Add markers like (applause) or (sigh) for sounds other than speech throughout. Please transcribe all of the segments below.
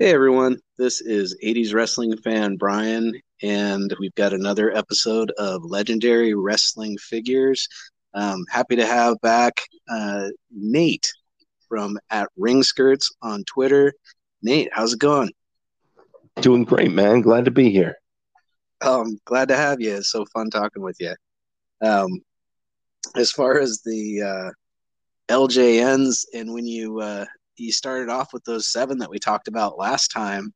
Hey everyone, this is 80s wrestling fan Brian, and we've got another episode of Legendary Wrestling Figures. Um, happy to have back uh, Nate from at Ring Skirts on Twitter. Nate, how's it going? Doing great, man. Glad to be here. Um, glad to have you. It's so fun talking with you. Um, as far as the uh, LJNs and when you uh, you started off with those seven that we talked about last time.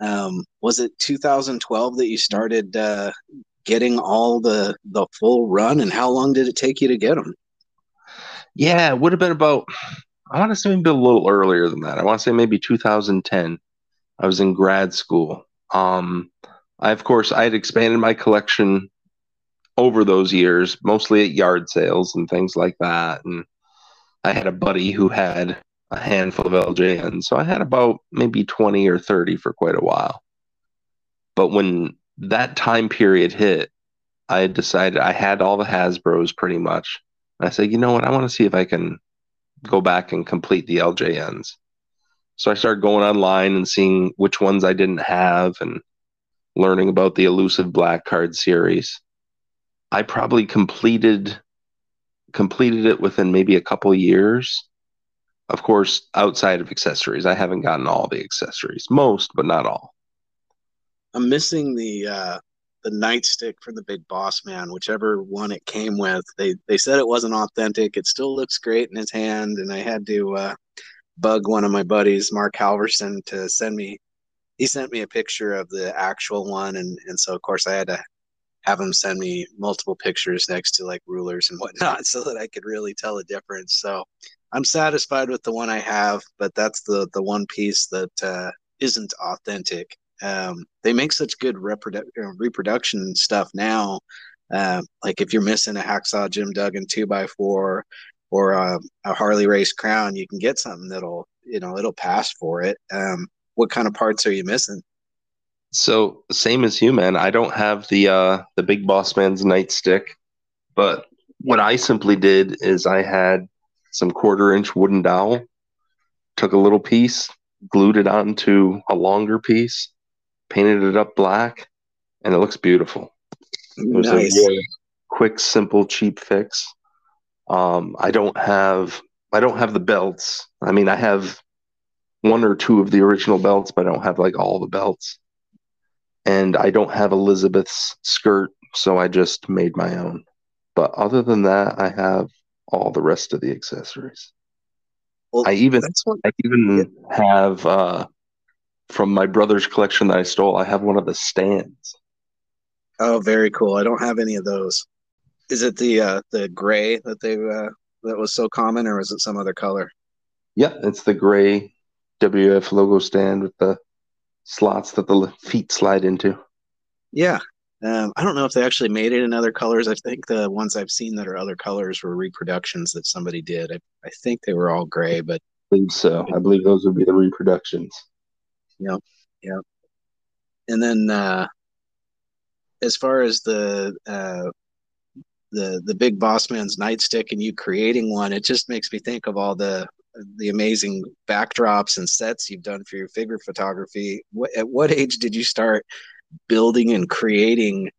Um, was it 2012 that you started uh, getting all the the full run, and how long did it take you to get them? Yeah, it would have been about. I want to say maybe a little earlier than that. I want to say maybe 2010. I was in grad school. Um, I of course I had expanded my collection over those years, mostly at yard sales and things like that. And I had a buddy who had a handful of LJNs. So I had about maybe 20 or 30 for quite a while. But when that time period hit, I decided I had all the Hasbros pretty much. And I said, you know what? I want to see if I can go back and complete the LJNs. So I started going online and seeing which ones I didn't have and learning about the elusive black card series. I probably completed completed it within maybe a couple years of course, outside of accessories, I haven't gotten all the accessories, most, but not all. I'm missing the uh, the nightstick for the Big Boss Man, whichever one it came with. They they said it wasn't authentic. It still looks great in his hand, and I had to uh, bug one of my buddies, Mark Halverson, to send me. He sent me a picture of the actual one, and and so of course I had to have him send me multiple pictures next to like rulers and whatnot, (laughs) so that I could really tell the difference. So I'm satisfied with the one I have, but that's the the one piece that uh, not authentic. Um, they make such good reprodu- uh, reproduction stuff now. Uh, like if you're missing a hacksaw Jim Duggan two by four or a, a, Harley race crown, you can get something that'll you know it'll pass for it. Um, what kind of parts are you missing? So same as you, man. I don't have the uh, the big boss man's nightstick, but what I simply did is I had some quarter inch wooden dowel, took a little piece, glued it onto a longer piece, painted it up black, and it looks beautiful. It was nice. a quick, simple, cheap fix. Um, I don't have I don't have the belts. I mean, I have one or two of the original belts, but I don't have like all the belts. And I don't have Elizabeth's skirt, so I just made my own. But other than that, I have all the rest of the accessories. Well, I even what, I even yeah. have uh, from my brother's collection that I stole. I have one of the stands. Oh, very cool! I don't have any of those. Is it the uh, the gray that they uh, that was so common, or is it some other color? Yeah, it's the gray WF logo stand with the slots that the feet slide into. Yeah, um, I don't know if they actually made it in other colors. I think the ones I've seen that are other colors were reproductions that somebody did. I, I think they were all gray, but I believe so. I believe those would be the reproductions. Yep, yep. And then uh, as far as the uh, the the big boss man's nightstick and you creating one, it just makes me think of all the the amazing backdrops and sets you've done for your figure photography. What, at what age did you start building and creating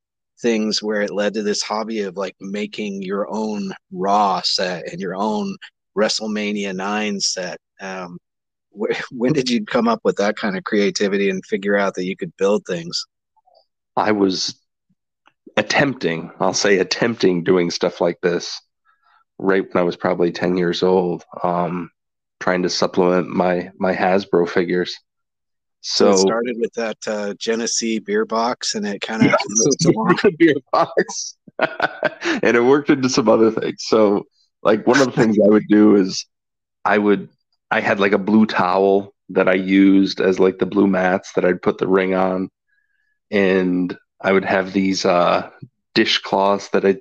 things where it led to this hobby of like making your own raw set and your own WrestleMania 9 set. Um, wh- (laughs) when did you come up with that kind of creativity and figure out that you could build things? I was attempting, I'll say attempting doing stuff like this right when I was probably 10 years old, um, trying to supplement my, my Hasbro figures. So it started with that uh, Genesee beer box, and it kind of yes, moved along. The beer box, (laughs) and it worked into some other things. So, like one of the things I would do is, I would I had like a blue towel that I used as like the blue mats that I'd put the ring on, and I would have these uh, dishcloths that I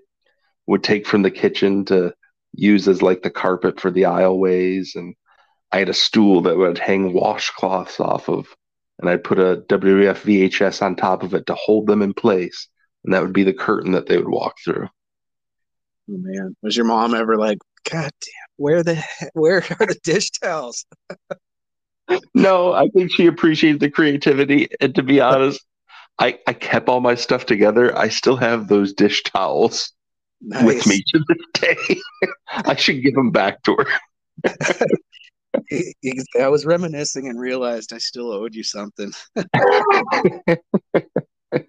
would take from the kitchen to use as like the carpet for the aisleways, and I had a stool that would hang washcloths off of and I'd put a WWF VHS on top of it to hold them in place, and that would be the curtain that they would walk through. Oh man, was your mom ever like, "God damn, where the (laughs) where are the dish towels?" (laughs) no, I think she appreciated the creativity. And to be honest, I, I kept all my stuff together. I still have those dish towels nice. with me to this day. (laughs) I should give them back to her. I was reminiscing and realized I still owed you something. (laughs) (laughs)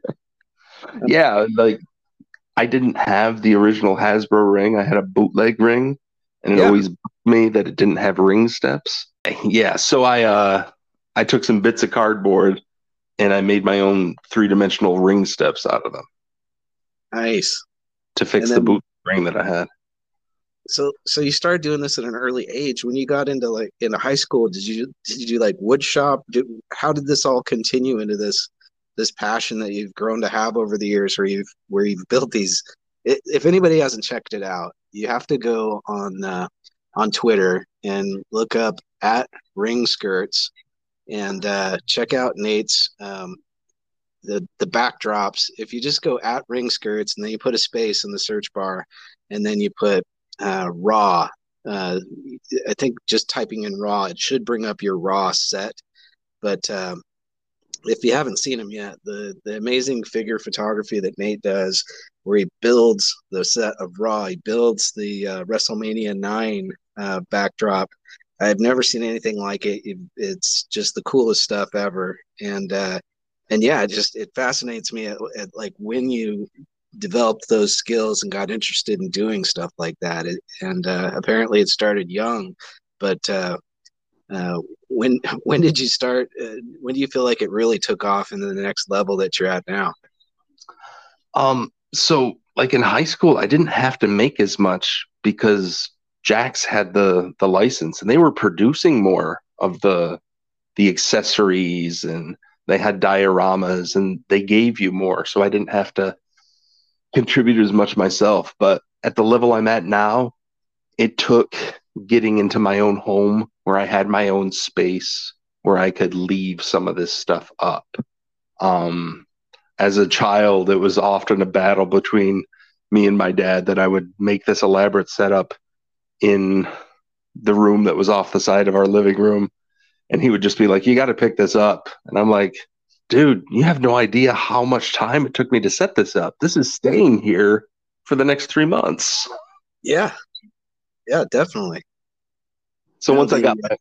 yeah, like I didn't have the original Hasbro ring. I had a bootleg ring, and it yeah. always me that it didn't have ring steps. Yeah, so I uh I took some bits of cardboard and I made my own three dimensional ring steps out of them. Nice. To fix then, the boot ring that I had. So so you started doing this at an early age. When you got into like into high school, did you did you like wood shop? How did this all continue into this this passion that you've grown to have over the years where you've where you've built these if anybody hasn't checked it out, you have to go on uh, on Twitter and look up at ring skirts and uh, check out Nate's um, the the backdrops. If you just go at ring skirts and then you put a space in the search bar, and then you put uh, raw. Uh, I think just typing in raw, it should bring up your raw set. But um, if you haven't seen him yet, the the amazing figure photography that Nate does, where he builds the set of Raw, he builds the uh, WrestleMania nine uh, backdrop. I've never seen anything like it. It's just the coolest stuff ever, and uh, and yeah, it just it fascinates me at, at like when you developed those skills and got interested in doing stuff like that. It, and uh, apparently, it started young, but uh, uh, when (laughs) when did you start? Uh, when do you feel like it really took off into the next level that you're at now? Um, so like in high school, I didn't have to make as much because Jakks had the the license and they were producing more of the the accessories and they had dioramas and they gave you more, so I didn't have to contribute as much myself. But at the level I'm at now, it took getting into my own home where I had my own space where I could leave some of this stuff up. Um, as a child, it was often a battle between me and my dad that I would make this elaborate setup in the room that was off the side of our living room. And he would just be like, You got to pick this up. And I'm like, Dude, you have no idea how much time it took me to set this up. This is staying here for the next three months. Yeah. Yeah, definitely. So once I got my,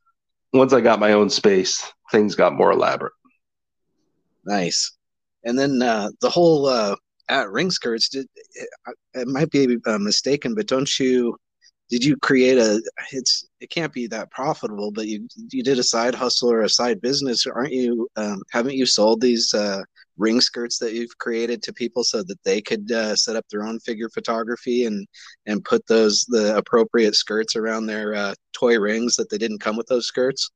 once I got my own space, things got more elaborate. Nice. And then uh, the whole uh, at ring skirts did it, it might be uh, mistaken, but don't you did you create a it's it can't be that profitable but you you did a side hustle or a side business. Aren't you um, haven't you sold these uh, ring skirts that you've created to people so that they could uh, set up their own figure photography and and put those the appropriate skirts around their uh, toy rings that they didn't come with those skirts?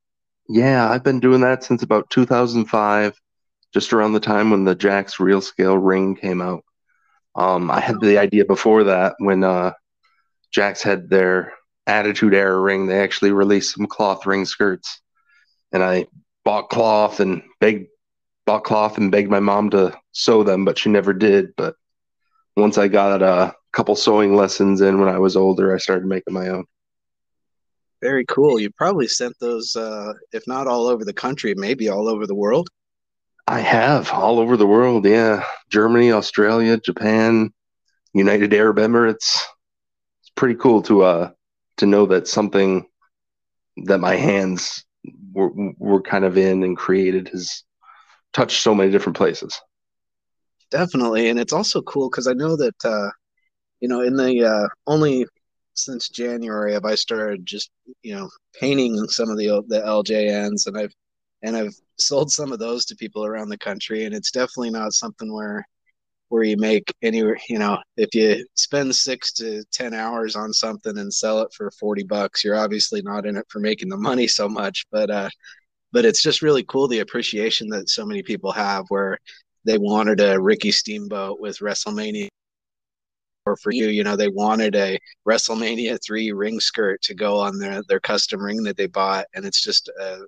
Yeah i've been doing that since about 2005 just around the time when the Jakks real scale ring came out. Um, i had the idea before that when uh, Jakks had their attitude era ring they actually released some cloth ring skirts and i bought cloth and begged bought cloth and begged my mom to sew them, but she never did. But once I got a couple sewing lessons in when I was older, I started making my own. Very cool. You probably sent those, uh, if not all over the country, maybe all over the world. I have all over the world. Yeah, Germany, Australia, Japan, United Arab Emirates. It's pretty cool to uh to know that something that my hands were were kind of in and created has touched so many different places. Definitely, and it's also cool because I know that uh, you know in the uh, only since January have I started just you know painting some of the the LJNs, and I've and I've sold some of those to people around the country, and it's definitely not something where where you make anywhere you know if you spend six to ten hours on something and sell it for 40 bucks you're obviously not in it for making the money so much but uh but it's just really cool the appreciation that so many people have where they wanted a Ricky Steamboat with WrestleMania. Or for you, you know, they wanted a WrestleMania 3 ring skirt to go on their their custom ring that they bought and it's just uh,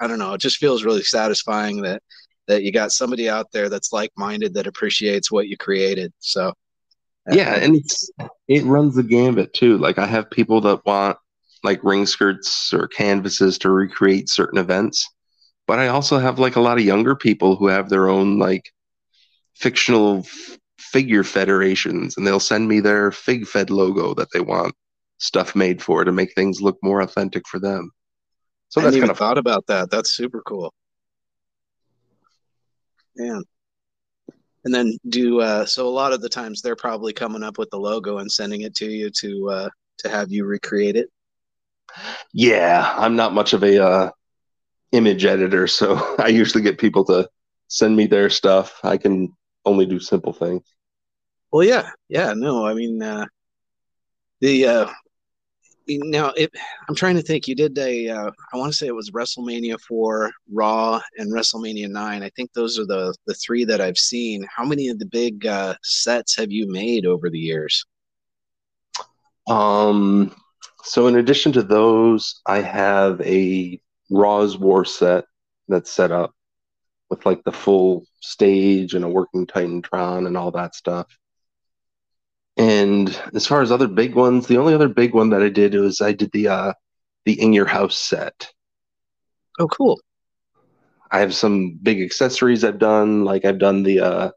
I don't know, it just feels really satisfying that that you got somebody out there that's like-minded that appreciates what you created. So yeah, and it's it runs the gambit too. Like I have people that want like ring skirts or canvases to recreate certain events. but I also have like a lot of younger people who have their own like fictional f- figure federations, and they'll send me their Fig Fed logo that they want stuff made for to make things look more authentic for them. So I that's kind of thought about that. That's super cool. Man. And then do uh, so a lot of the times they're probably coming up with the logo and sending it to you to uh, to have you recreate it. Yeah, I'm not much of a uh, image editor, so (laughs) I usually get people to send me their stuff. I can only do simple things. Well, yeah, yeah, no, I mean, uh, the uh, now it, I'm trying to think. You did a, uh, I want to say it was WrestleMania four, Raw, and WrestleMania nine. I think those are the the three that I've seen. How many of the big uh, sets have you made over the years? Um, so in addition to those, I have a Raw Is War set that's set up with like the full stage and a working Titantron and all that stuff. And as far as other big ones, the only other big one that I did was I did the uh the in your house set. Oh, cool. I have some big accessories I've done, like I've done the uh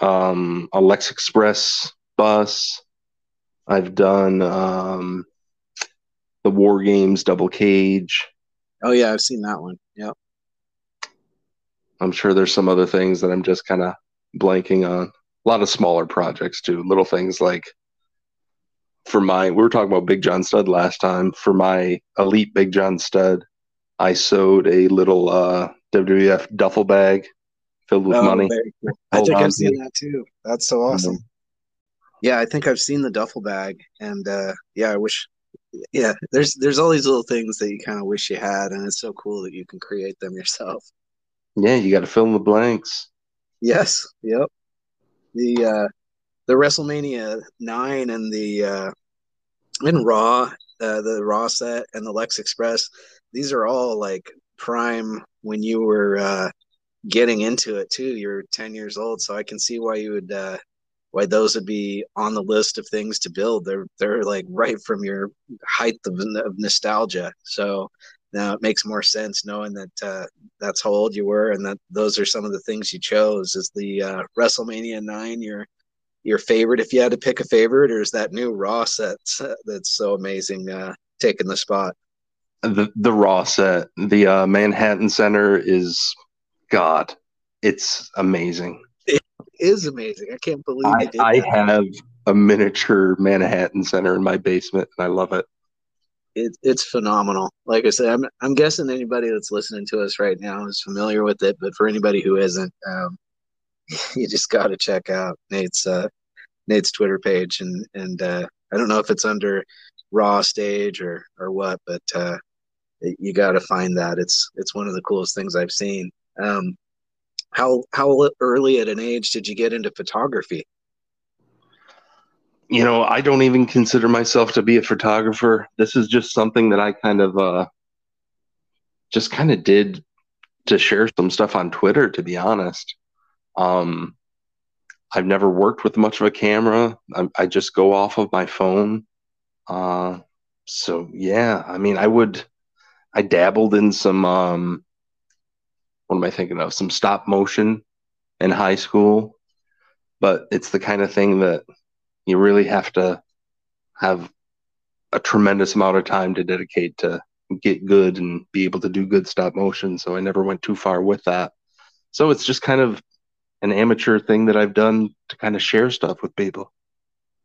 um a Lex Express bus. I've done um the War Games double cage. Oh yeah, I've seen that one. Yep. I'm sure there's some other things that I'm just kind of blanking on a lot of smaller projects too, little things like for my we were talking about Big John Studd last time. For my elite Big John Studd, I sewed a little uh, WWF duffel bag filled with oh, money. I think I've seen that too. That's so mm-hmm. awesome. Mm-hmm. Yeah, I think I've seen the duffel bag, and uh, yeah, I wish. Yeah, there's there's all these little things that you kind of wish you had, and it's so cool that you can create them yourself. Yeah, you got to fill in the blanks. Yes. Yep the uh, the WrestleMania nine and the uh, in Raw, uh, the Raw set and the Lex Express. These are all like prime when you were uh, getting into it too. You're ten years old, so I can see why you would uh, why those would be on the list of things to build. They're they're like right from your height of, of nostalgia. So now it makes more sense knowing that uh, that's how old you were and that those are some of the things you chose. Is the uh, WrestleMania nine your your favorite if you had to pick a favorite, or is that new Raw set that's so amazing uh, taking the spot? The the Raw set, the uh, Manhattan Center is God. It's amazing. It is amazing. I can't believe I, I have a miniature Manhattan Center in my basement, and I love it it, it's phenomenal. Like I said, I'm I'm guessing anybody that's listening to us right now is familiar with it, but for anybody who isn't, um, (laughs) you just got to check out Nate's uh, Nate's Twitter page, and and uh, I don't know if it's under Raw Stage or or what, but uh, you got to find that. It's it's one of the coolest things I've seen. Um, how how early at an age did you get into photography? You know, I don't even consider myself to be a photographer. This is just something that I kind of uh, just kind of did to share some stuff on Twitter, to be honest. Um, I've never worked with much of a camera. I, I just go off of my phone. Uh, so yeah, I mean, I would, I dabbled in some, um, what am I thinking of? Some stop motion in high school, but it's the kind of thing that you really have to have a tremendous amount of time to dedicate to get good and be able to do good stop motion. So I never went too far with that. So it's just kind of an amateur thing that I've done to kind of share stuff with people.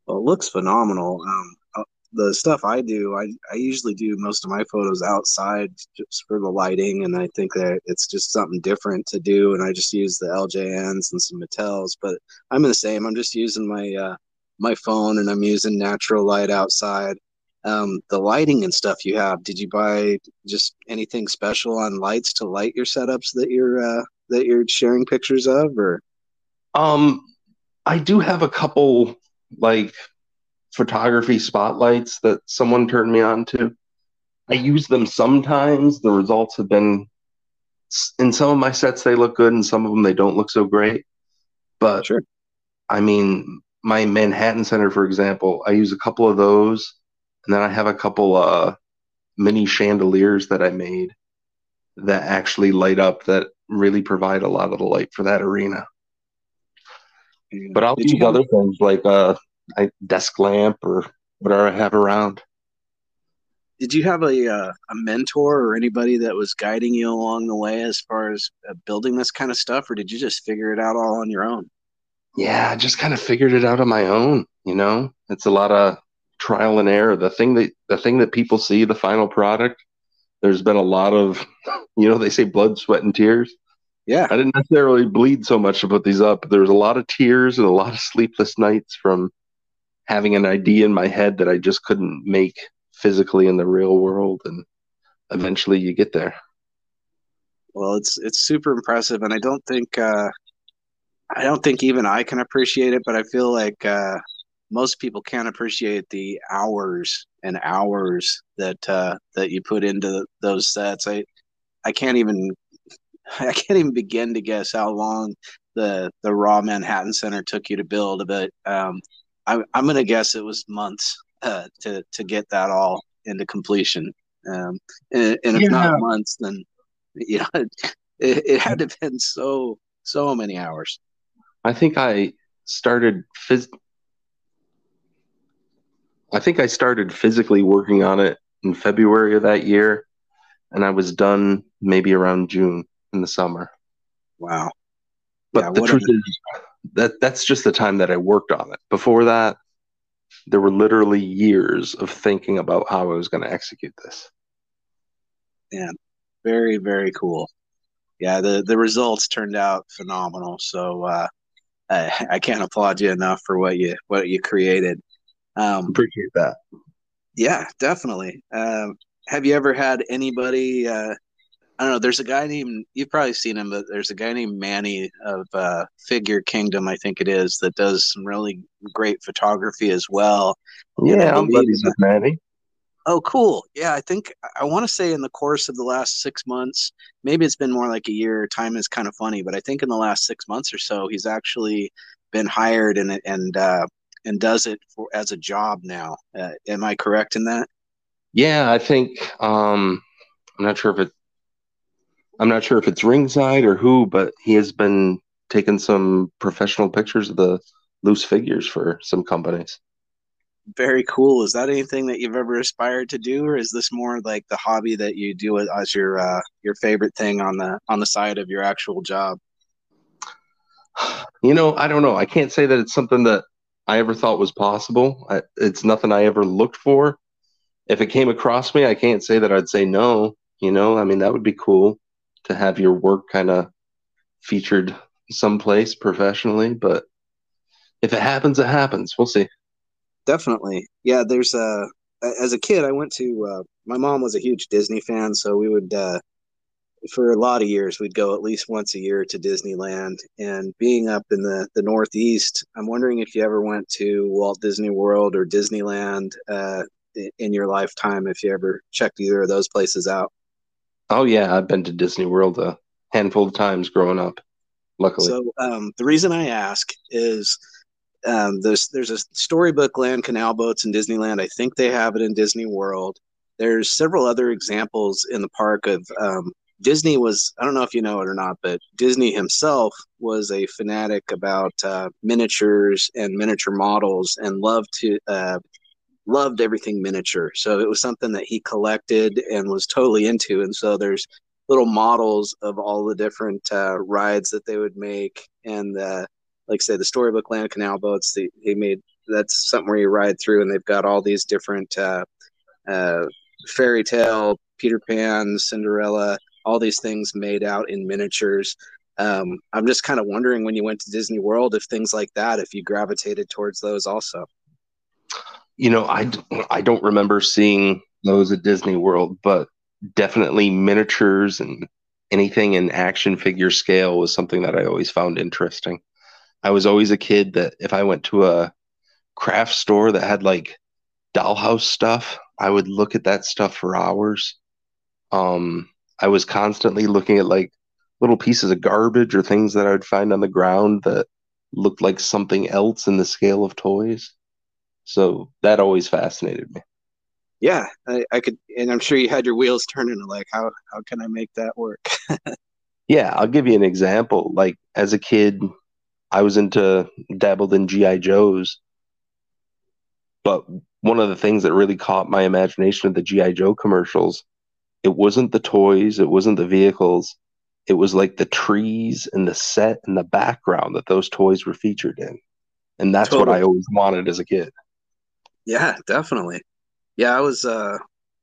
Well, it looks phenomenal. Um, uh, the stuff I do, I, I usually do most of my photos outside just for the lighting, and I think that it's just something different to do. And I just use the LJNs and some Mattels, but I'm the same. I'm just using my uh, my phone and I'm using natural light outside. Um, the lighting and stuff you have, did you buy just anything special on lights to light your setups that you're uh, that you're sharing pictures of, or? Um, I do have a couple like photography spotlights that someone turned me on to. I use them sometimes. The results have been in some of my sets they look good, and some of them they don't look so great. But sure. I mean, my Manhattan Center, for example, I use a couple of those, and then I have a couple uh, mini chandeliers that I made that actually light up that really provide a lot of the light for that arena. But I'll use other things like a, a desk lamp or whatever I have around. Did you have a uh, a mentor or anybody that was guiding you along the way as far as uh, building this kind of stuff, or did you just figure it out all on your own? Yeah, I just kind of figured it out on my own. You know, it's a lot of trial and error. The thing that the thing that people see, the final product, there's been a lot of, (laughs) you know, they say blood, sweat, and tears. Yeah. I didn't necessarily bleed so much to put these up. There was a lot of tears and a lot of sleepless nights from having an idea in my head that I just couldn't make physically in the real world. And eventually you get there. Well, it's it's super impressive, and I don't think uh, I don't think even I can appreciate it, but I feel like uh, most people can't appreciate the hours and hours that uh, that you put into those sets. I I can't even (laughs) I can't even begin to guess how long the the raw Manhattan Center took you to build, but um, I, I'm going to guess it was months uh, to to get that all into completion. Um, and, and, if yeah. not months, then (laughs) you know it, it had to have been so so many hours. I think I started phys- I think I started physically working on it in February of that year, and I was done maybe around June in the summer. Wow. But yeah, the truth a- is that that's just the time that I worked on it. Before that, there were literally years of thinking about how I was going to execute this. Yeah, very very cool. Yeah, the the results turned out phenomenal. So uh, I, I can't applaud you enough for what you what you created. Um, Appreciate that. Yeah, definitely. Um, have you ever had anybody? Uh, I don't know. There's a guy named you've probably seen him, but there's a guy named Manny of uh, Figure Kingdom, I think it is, that does some really great photography as well. Yeah, I'm buddies with Manny. Oh, cool. Yeah, I think I want to say in the course of the last six months, maybe it's been more like a year. Time is kind of funny, but I think in the last six months or so, he's actually been hired and and uh, and does it for as a job now. Uh, am I correct in that? Yeah, I think um, I'm not sure if it. I'm not sure if it's ringside or who, but he has been taking some professional pictures of the loose figures for some companies. Very cool. Is that anything that you've ever aspired to do, or is this more like the hobby that you do as your uh, your favorite thing on the on the side of your actual job? You know, I don't know. I can't say that it's something that I ever thought was possible. I, it's nothing I ever looked for. If it came across me, I can't say that I'd say no. You know, I mean, that would be cool to have your work kind of featured someplace professionally. But if it happens, it happens. We'll see. Definitely. Yeah, there's a. As a kid, I went to. Uh, my mom was a huge Disney fan, so we would uh, for a lot of years we'd go at least once a year to disneyland and being up in the, the northeast i'm wondering if you ever went to walt disney world or disneyland uh, in your lifetime if you ever checked either of those places out oh yeah i've been to disney world a handful of times growing up luckily so um, the reason i ask is um, there's there's a storybook land canal boats in disneyland i think they have it in disney world there's several other examples in the park of um, Disney was, I don't know if you know it or not, but Disney himself was a fanatic about uh, miniatures and miniature models and loved to, uh, loved everything miniature. So it was something that he collected and was totally into. And so there's little models of all the different uh, rides that they would make. And uh, like say, the Storybook Land Canal boats, they, they made that's something where you ride through and they've got all these different uh, uh, fairy tale, Peter Pan, Cinderella, all these things made out in miniatures. Um, I'm just kind of wondering when you went to Disney World if things like that, if you gravitated towards those also. You know, I, I don't remember seeing those at Disney World, but definitely miniatures and anything in action figure scale was something that I always found interesting. I was always a kid that if I went to a craft store that had like dollhouse stuff, I would look at that stuff for hours. Um, I was constantly looking at like little pieces of garbage or things that I would find on the ground that looked like something else in the scale of toys. So that always fascinated me. yeah, I, I could, and I'm sure you had your wheels turning. Like, how how can I make that work? (laughs) yeah, I'll give you an example. Like as a kid, I was into dabbled in GI Joes, but one of the things that really caught my imagination of the GI Joe commercials, it wasn't the toys, it wasn't the vehicles, it was like the trees and the set and the background that those toys were featured in, and that's totally. what I always wanted as a kid. Yeah, definitely yeah, I was uh,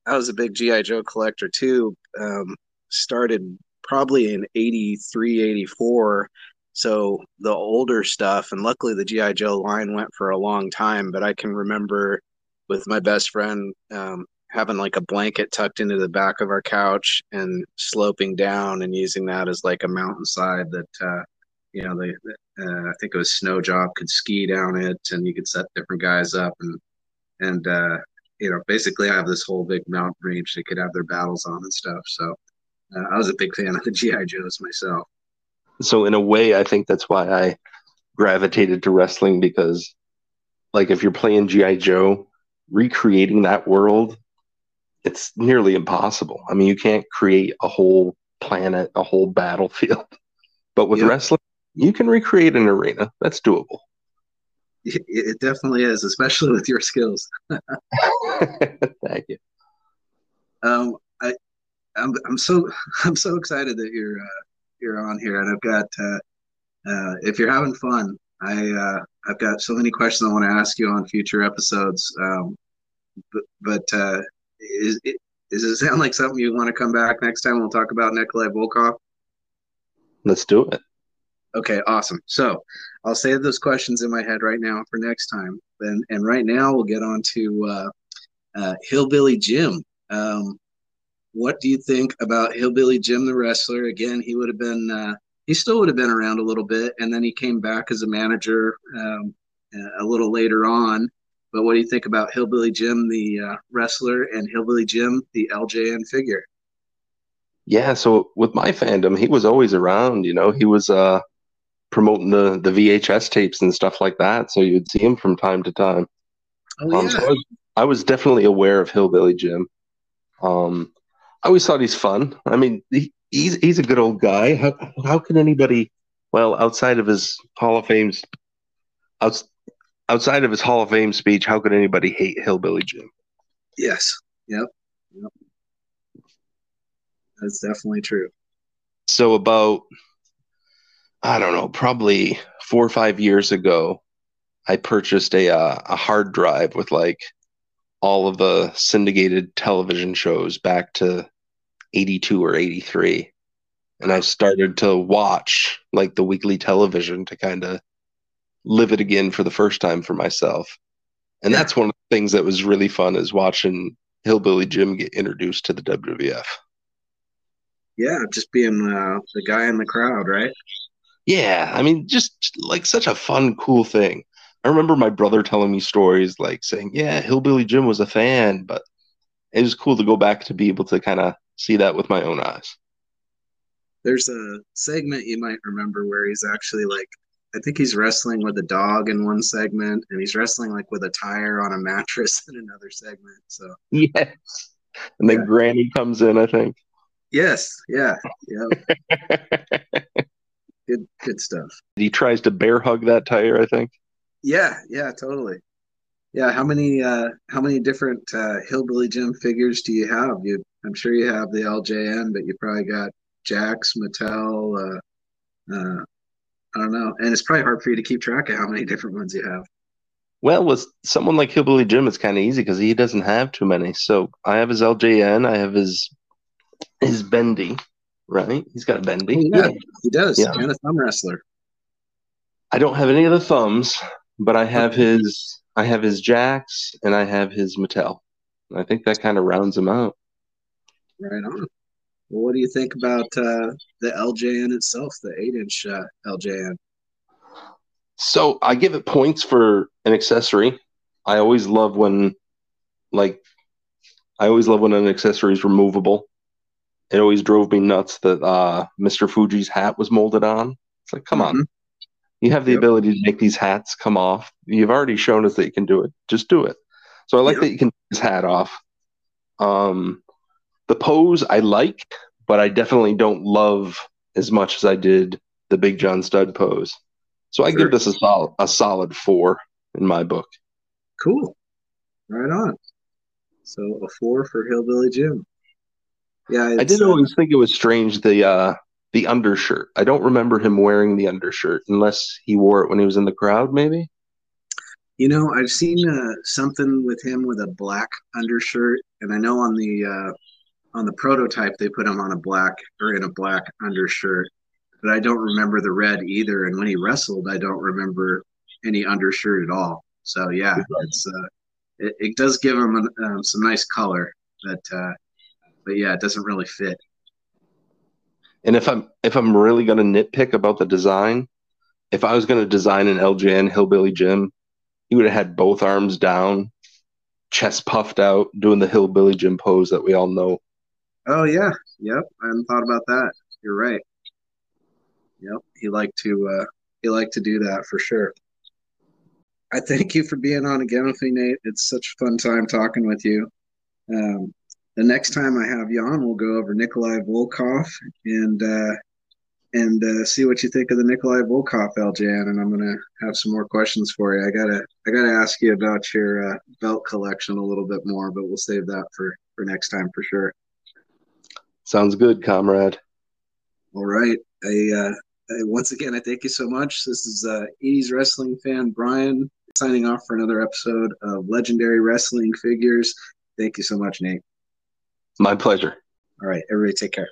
I was a big GI Joe collector too. Um, started probably in 83, 84. So the older stuff, and luckily the GI Joe line went for a long time. But I can remember with my best friend um, having like a blanket tucked into the back of our couch and sloping down and using that as like a mountainside that uh, you know they uh, I think it was Snow Job could ski down it and you could set different guys up and and uh, you know, basically I have this whole big mountain range they could have their battles on and stuff. So uh, I was a big fan of the GI Joes myself. So in a way, I think that's why I gravitated to wrestling because, like, if you're playing GI Joe, recreating that world, it's nearly impossible. I mean, you can't create a whole planet, a whole battlefield, (laughs) but with yep. wrestling, you can recreate an arena. That's doable. It definitely is, especially with your skills. (laughs) Thank you. Um, I, I'm, I'm so, (laughs) I'm so excited that you're, uh, you're on here, and I've got, uh, uh, if you're having fun, I, uh, I've got so many questions I want to ask you on future episodes. Um, but, but uh, is it, does it sound like something you want to come back next time? We'll talk about Nikolai Volkoff. Let's do it. Okay, awesome. So I'll save those questions in my head right now for next time. And and right now we'll get on to uh, uh, Hillbilly Jim. Um, what do you think about Hillbilly Jim the wrestler? Again, he would have been uh, he still would have been around a little bit, and then he came back as a manager um, a little later on. But what do you think about Hillbilly Jim the uh, wrestler and Hillbilly Jim the LJN figure? Yeah, so with my fandom, he was always around. You know, he was uh promoting the the VHS tapes and stuff like that. So you'd see him from time to time. Oh, um, so I was, I was, definitely aware of Hillbilly Jim. Um, I always thought he's fun. I mean, he, he's he's a good old guy. How how can anybody, well, outside of his Hall of Fame, outs, outside of his Hall of Fame speech, how could anybody hate Hillbilly Jim? Yes. Yep. Yep. That's definitely true. So about I don't know, probably four or five years ago, I purchased a uh, a hard drive with like all of the syndicated television shows back to 82 or 83 and i started to watch like the weekly television to kind of live it again for the first time for myself and yeah. that's one of the things that was really fun is watching hillbilly jim get introduced to the wwf yeah just being uh, the guy in the crowd right yeah, I mean, just like such a fun, cool thing. I remember my brother telling me stories like saying, "Yeah, Hillbilly Jim was a fan," but it was cool to go back to be able to kind of see that with my own eyes. There's a segment you might remember where he's actually like, I think he's wrestling with a dog in one segment, and he's wrestling like with a tire on a mattress (laughs) in another segment. So yes, and then yeah. Granny comes in. I think. Yes. Yeah. Yeah. (laughs) good good stuff. He tries to bear hug that tire, I think. Yeah, yeah, totally. Yeah, how many uh how many different uh hillbilly Jim figures do you have? You I'm sure you have the LJN, but you probably got Jakks, Mattel, uh uh I don't know. And it's probably hard for you to keep track of how many (laughs) different ones you have. Well, with someone like Hillbilly Jim, it's kind of easy because he doesn't have too many. So I have his LJN, I have his his Bendy, right? He's got a bendy. Oh, yeah, he does. Yeah. And a thumb wrestler. I don't have any of the thumbs, but I have his I have his Jakks and I have his Mattel. I think that kind of rounds him out. Right on. Well, what do you think about uh, the LJN itself, the eight inch uh, LJN? So I give it points for an accessory. I always love when, like, I always love when an accessory is removable it always drove me nuts that uh, Mr. Fuji's hat was molded on. It's like, come mm-hmm. on. You have the yep. ability to make these hats come off. You've already shown us that you can do it. Just do it. So I like yep. that you can take his hat off. Um, the pose I like, but I definitely don't love as much as I did the Big John Studd pose. So I sure. give this a solid a solid four in my book. Cool. Right on. So a four for Hillbilly Jim. Yeah, I did uh, always think it was strange the uh, the undershirt. I don't remember him wearing the undershirt unless he wore it when he was in the crowd, maybe. You know, I've seen uh, something with him with a black undershirt, and I know on the uh, on the prototype they put him on a black or in a black undershirt, but I don't remember the red either. And when he wrestled, I don't remember any undershirt at all. So yeah, it's uh, it, it does give him um, some nice color, but uh, but yeah, it doesn't really fit. And if I'm if I'm really gonna nitpick about the design, if I was gonna design an LJN Hillbilly Jim, he would have had both arms down, chest puffed out, doing the Hillbilly Jim pose that we all know. Oh yeah, yep. I hadn't thought about that. You're right. Yep, he liked to uh, he liked to do that for sure. I thank you for being on again with me, Nate. It's such a fun time talking with you. Um, the next time I have you on, we'll go over Nikolai Volkoff and uh, and uh, see what you think of the Nikolai Volkoff LJN. And I'm gonna have some more questions for you. I gotta I gotta ask you about your uh, belt collection a little bit more, but we'll save that for for next time for sure. Sounds good, comrade. All right. I, uh, I once again I thank you so much. This is uh, 80s wrestling fan Brian signing off for another episode of Legendary Wrestling Figures. Thank you so much, Nate. My pleasure. All right, everybody take care.